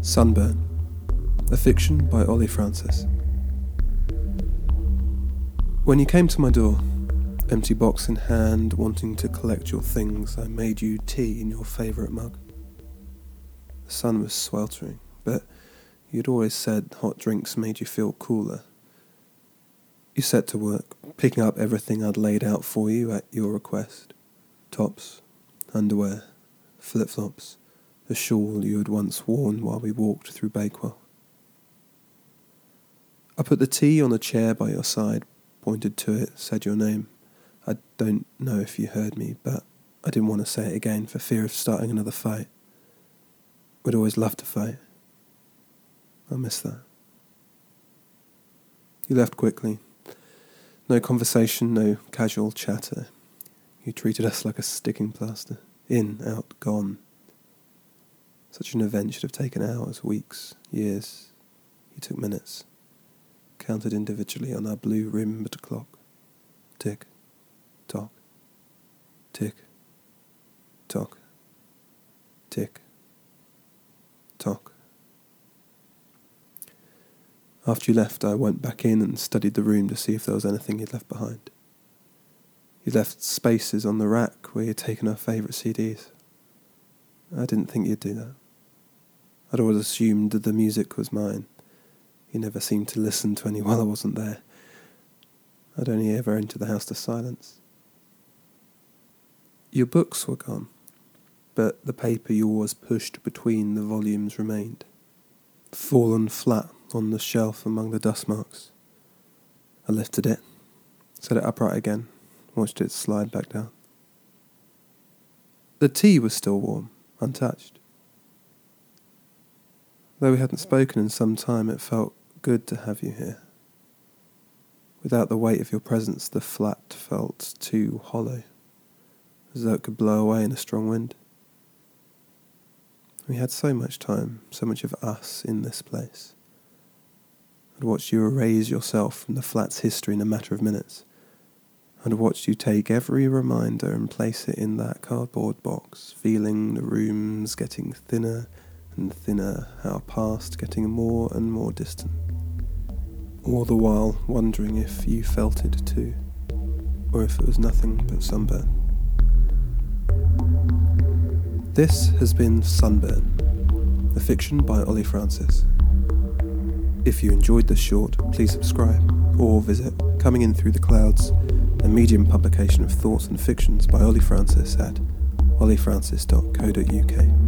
Sunburn, a fiction by Ollie Francis. When you came to my door, empty box in hand, wanting to collect your things, I made you tea in your favourite mug. The sun was sweltering, but you'd always said hot drinks made you feel cooler. You set to work, picking up everything I'd laid out for you at your request tops, underwear, flip flops the shawl you had once worn while we walked through Bakewell. I put the tea on a chair by your side, pointed to it, said your name. I don't know if you heard me, but I didn't want to say it again for fear of starting another fight. We'd always loved to fight. I miss that. You left quickly. No conversation, no casual chatter. You treated us like a sticking plaster. In, out, gone. Such an event should have taken hours, weeks, years. He took minutes, counted individually on our blue rimmed clock. Tick, tock, tick, tock, tick, tock. After you left, I went back in and studied the room to see if there was anything he'd left behind. He'd left spaces on the rack where he'd taken our favourite CDs. I didn't think you'd do that. I'd always assumed that the music was mine. You never seemed to listen to any while I wasn't there. I'd only ever enter the house to silence. Your books were gone, but the paper you always pushed between the volumes remained, fallen flat on the shelf among the dust marks. I lifted it, set it upright again, watched it slide back down. The tea was still warm untouched. Though we hadn't spoken in some time, it felt good to have you here. Without the weight of your presence, the flat felt too hollow, as though it could blow away in a strong wind. We had so much time, so much of us in this place. I'd watched you erase yourself from the flat's history in a matter of minutes and watched you take every reminder and place it in that cardboard box, feeling the rooms getting thinner and thinner, our past getting more and more distant. All the while wondering if you felt it too, or if it was nothing but sunburn. This has been Sunburn, a fiction by Ollie Francis. If you enjoyed this short, please subscribe or visit Coming In Through the Clouds a medium publication of thoughts and fictions by Ollie Francis at olliefrancis.co.uk.